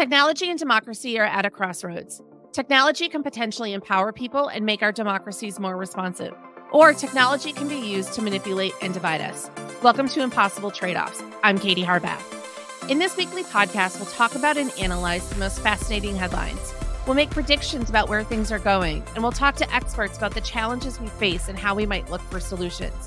Technology and democracy are at a crossroads. Technology can potentially empower people and make our democracies more responsive, or technology can be used to manipulate and divide us. Welcome to Impossible Trade Offs. I'm Katie Harbath. In this weekly podcast, we'll talk about and analyze the most fascinating headlines. We'll make predictions about where things are going, and we'll talk to experts about the challenges we face and how we might look for solutions.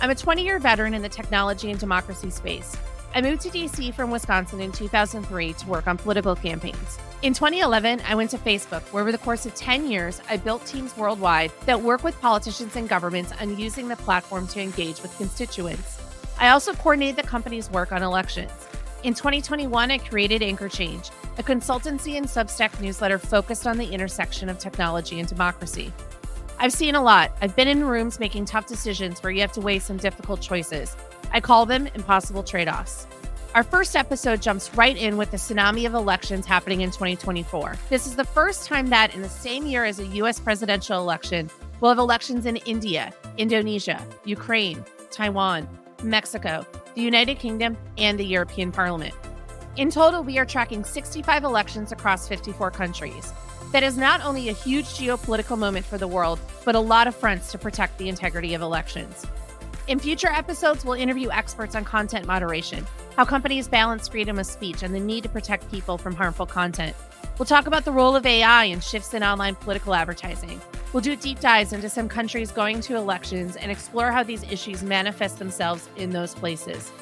I'm a 20 year veteran in the technology and democracy space. I moved to DC from Wisconsin in 2003 to work on political campaigns. In 2011, I went to Facebook, where over the course of 10 years, I built teams worldwide that work with politicians and governments on using the platform to engage with constituents. I also coordinated the company's work on elections. In 2021, I created Anchor Change, a consultancy and Substack newsletter focused on the intersection of technology and democracy. I've seen a lot. I've been in rooms making tough decisions where you have to weigh some difficult choices. I call them impossible trade offs. Our first episode jumps right in with the tsunami of elections happening in 2024. This is the first time that, in the same year as a US presidential election, we'll have elections in India, Indonesia, Ukraine, Taiwan, Mexico, the United Kingdom, and the European Parliament. In total, we are tracking 65 elections across 54 countries. That is not only a huge geopolitical moment for the world, but a lot of fronts to protect the integrity of elections. In future episodes, we'll interview experts on content moderation, how companies balance freedom of speech and the need to protect people from harmful content. We'll talk about the role of AI and shifts in online political advertising. We'll do deep dives into some countries going to elections and explore how these issues manifest themselves in those places.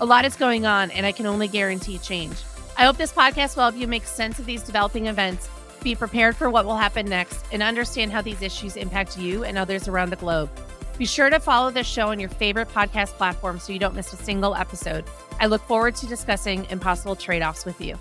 A lot is going on, and I can only guarantee change. I hope this podcast will help you make sense of these developing events, be prepared for what will happen next, and understand how these issues impact you and others around the globe. Be sure to follow this show on your favorite podcast platform so you don't miss a single episode. I look forward to discussing impossible trade offs with you.